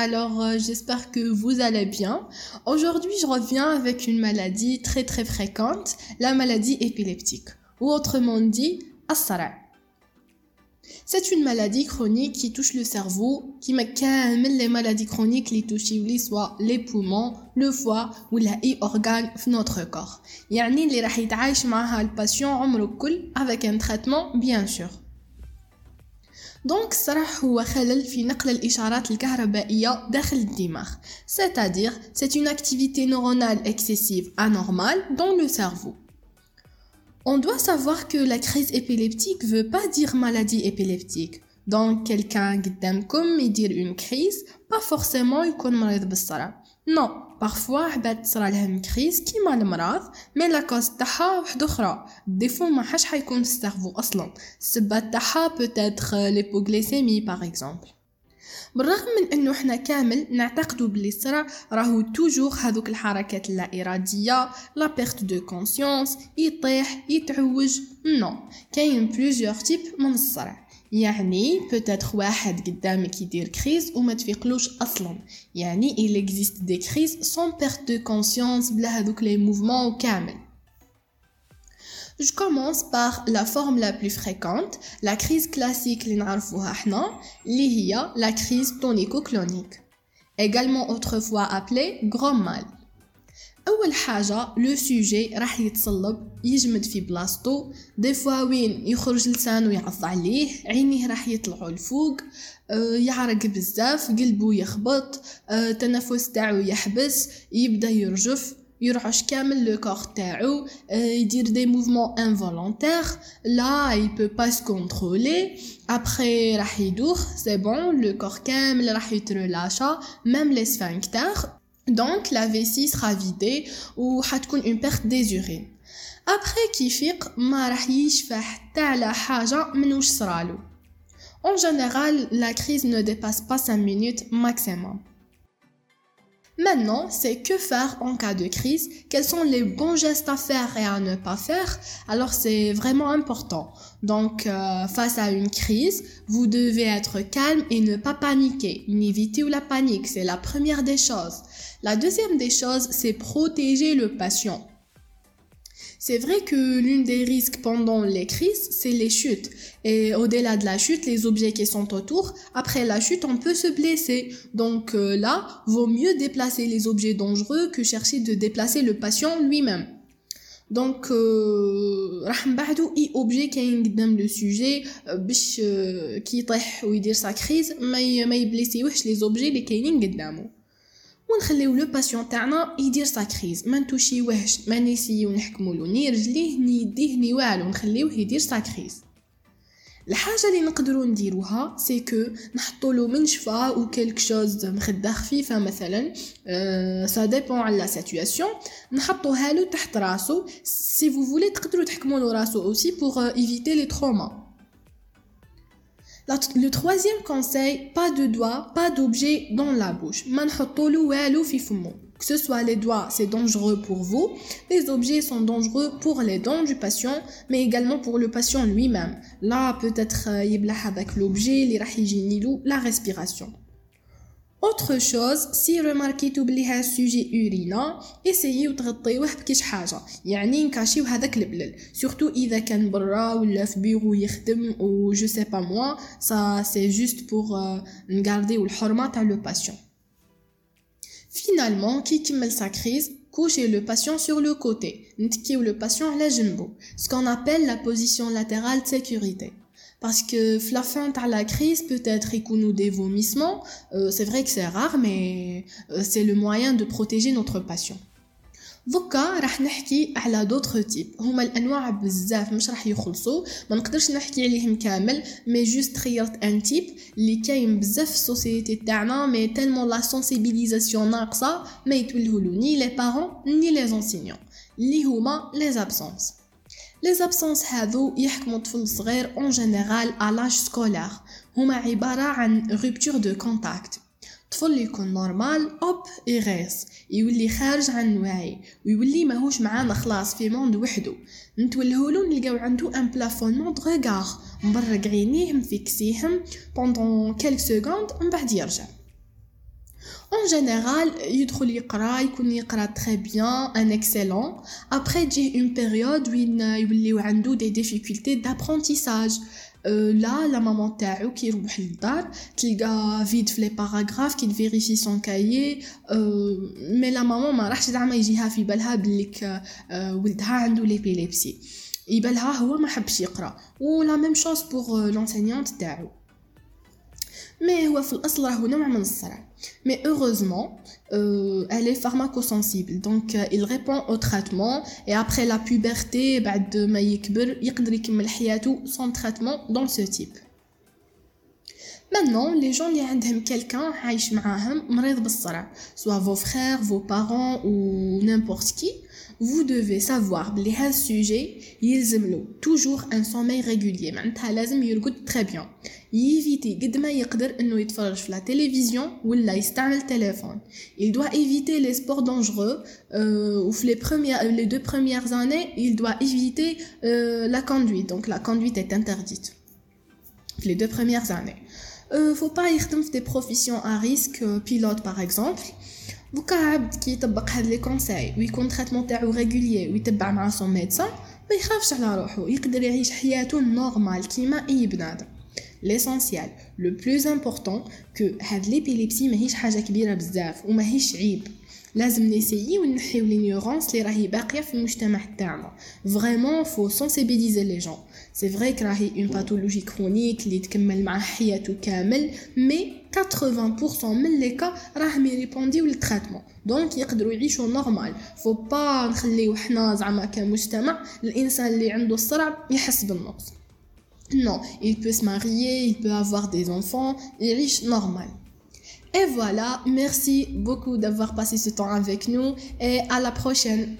alors euh, j'espère que vous allez bien. Aujourd'hui, je reviens avec une maladie très très fréquente, la maladie épileptique, ou autrement dit, Assara. C'est une maladie chronique qui touche le cerveau, qui met les maladies chroniques les touchent soit les poumons, le foie ou les organes de notre corps. يعني اللي راح يتعايش معها الباسيون عمره كل avec un traitement bien sûr. دونك الصراح هو خلل في نقل الإشارات الكهربائية داخل الدماغ c'est-à-dire c'est une activité neuronale excessive anormale dans le cerveau on doit savoir que la crise épileptique veut pas dire maladie épileptique donc quelqu'un قدامكم يدير une crise pas forcément يكون مريض بالصرع non بارفوا عباد تصرى لهم كريز كيما المرض مي لا كوز تاعها وحده أخرى ديفو ما حاش حيكون في أصلا السبه تاعها بوتيتر ليبوغليسيمي باغ اكزومبل بالرغم من انه إحنا كامل نعتقدوا بلي الصرع راهو توجور هذوك الحركات اللا اراديه لا بيرت دو كونسيونس يطيح يتعوج نو كاين بلوزيور تيب من الصرع يعني peut-être واحد قدامك يدير كريز وما تفيقلوش اصلا يعني il existe des crises sans perte de conscience بلا هذوك les mouvements كامل Je commence par la forme la plus fréquente, la crise classique اللي نعرفوها احنا اللي هي la crise tonico-clonique également autrefois appelée grand mal أول حاجة لو سوجي راح يتصلب يجمد في بلاصتو. دي فوا وين يخرج لسانو يعض عليه عينيه راح يطلعوا الفوق آه، يعرق بزاف قلبو يخبط. آه، تنفس تاعو يحبس يبدأ يرجف. يرعش كامل لو كور تاعو. آه، يدير دي موفمون انفولونتير لا il peut pas se après راح يدوخ. سي بون لو كور كامل راح يترلاشا. ميم لي سفانكتر donc la vessie sera vidée ou حتكون une perte des urines après كي يفيق ما راح يشفى حتى على حاجه من وش صرالو en général la crise ne dépasse pas 5 minutes maximum Maintenant, c'est que faire en cas de crise, quels sont les bons gestes à faire et à ne pas faire. Alors c'est vraiment important. Donc euh, face à une crise, vous devez être calme et ne pas paniquer. Éviter la panique, c'est la première des choses. La deuxième des choses, c'est protéger le patient. C'est vrai que l'une des risques pendant les crises, c'est les chutes. Et au-delà de la chute, les objets qui sont autour, après la chute, on peut se blesser. Donc euh, là, vaut mieux déplacer les objets dangereux que chercher de déplacer le patient lui-même. Donc, euh, Rahmbadou y objet qui le sujet, euh, euh, qui ou sa crise, mais blesser les objets les ونخليو لو باسيون تاعنا يدير سا كريز ما نتوشيوهش ما نسيو نحكمولو ني رجليه ني يديه ني والو. نخليوه يدير سا كريز الحاجة اللي نقدروا نديروها سي كو نحطوا له منشفه أو كلك شوز مخدة خفيفة مثلا. أه ديبون على لا سيتوياسيون نحطوها له تحت راسو. سي فو فولي تقدروا تحكموا له راسو اوسي بوغ ايفيتي لي تروما Le troisième conseil, pas de doigts, pas d'objets dans la bouche. Que ce soit les doigts, c'est dangereux pour vous. Les objets sont dangereux pour les dents du patient, mais également pour le patient lui-même. Là, peut-être, il avec l'objet, la respiration Autre chose, si remarquيتو بلي ها السوجي urina, essayez تغطيوه بكيش حاجة يعني نكاشيو هذاك البلل surtout إذا كان برا ولا في بيرو يخدم ou je sais pas moi ça c'est juste pour euh, نغارديو الحرمة تاع لو patient finalement كي يكمل sa crise couchez le patient sur le côté نتكيو le patient على جنبو ce qu'on appelle la position latérale de sécurité parce que la fin de la crise peut-être nous des vomissements euh, c'est vrai que c'est rare mais euh, c'est le moyen de protéger notre patient دوكا راح نحكي على دوطخ تيب هما الانواع بزاف مش راح يخلصوا ما نقدرش نحكي عليهم كامل مي جوست خيرت ان تيب اللي كاين بزاف في السوسيتي تاعنا مي تالمون لا سونسيبيليزاسيون ناقصه ما يتولهولو ني لي بارون ني لي انسينيون اللي هما لي ابسونس Les absences هذو يحكموا طفل صغير en général à l'âge scolaire. هما عبارة عن rupture de contact. طفل يكون نورمال اوب يغيص. يولي خارج عن الوعي. ويولي ماهوش معانا خلاص في موند وحدو نتولهولو نلقاو عنده ان بلافونمون دو ريغار مبرق عينيه مفيكسيهم بوندون كيلك سكوند من بعد يرجع. En général, يدخل يقرا يكون يقرا très bien, un excellent. Après, j'ai une période où il a des difficultés d'apprentissage. Euh, là, la maman تاعو كي يروح للدار تلقى فيد في لي باراغراف كي فيريفي سون كايي مي لا مامون ما راحش زعما يجيها في بالها بليك ولدها عنده ليبيليبسي يبالها هو ما حبش يقرا و لا ميم شونس بوغ لونسينيونت تاعو مي هو في الاصل راهو نوع من الصرع Mais heureusement, euh, elle est pharmacosensible. Donc, euh, il répond au traitement. Et après la puberté, بعد ما يكبر يقدر يكمل حياته sans traitement dans ce type. Maintenant, les gens qui ont quelqu'un عايش معاهم مريض بالصرع, soit vos frères, vos parents ou n'importe qui, vous devez savoir بلي هذا sujet يلزم toujours un sommeil régulier معناتها لازم يرقد très bien ييفيتي قد ما يقدر انه يتفرج في لا تلفزيون ولا يستعمل تليفون il doit éviter les sports dangereux euh, ou les premières les deux premières années il doit éviter euh, la conduite donc la conduite est interdite les deux premières années euh, faut pas يخدم في des professions à risque euh, pilote par exemple دوكا عبد كي يطبق هاد لي كونساي ويكون تريتمون تاعو ريغوليي ويتبع مع سون ميدسان ما يخافش على روحو يقدر يعيش حياته نورمال كيما اي بنادم ليسونسيال لو بلوز امبورطون كو هاد ليبيليبسي ماهيش حاجة كبيرة بزاف وماهيش عيب. لازم نسيي ونحيو لينيورونس اللي راهي باقية في المجتمع تاعنا. فريمون فو سونسيبيليزي لي جون سي فري كراهي اون باثولوجي كرونيك اللي تكمل مع حياته كامل مي 80% من لي كا راهم يريبونديو للتريتمون دونك يقدروا يعيشوا نورمال فو با نخليو حنا زعما كمجتمع الإنسان اللي عنده الصرع يحس بالنقص. Non, il peut se marier, il peut avoir des enfants, il est riche normal. Et voilà, merci beaucoup d'avoir passé ce temps avec nous et à la prochaine.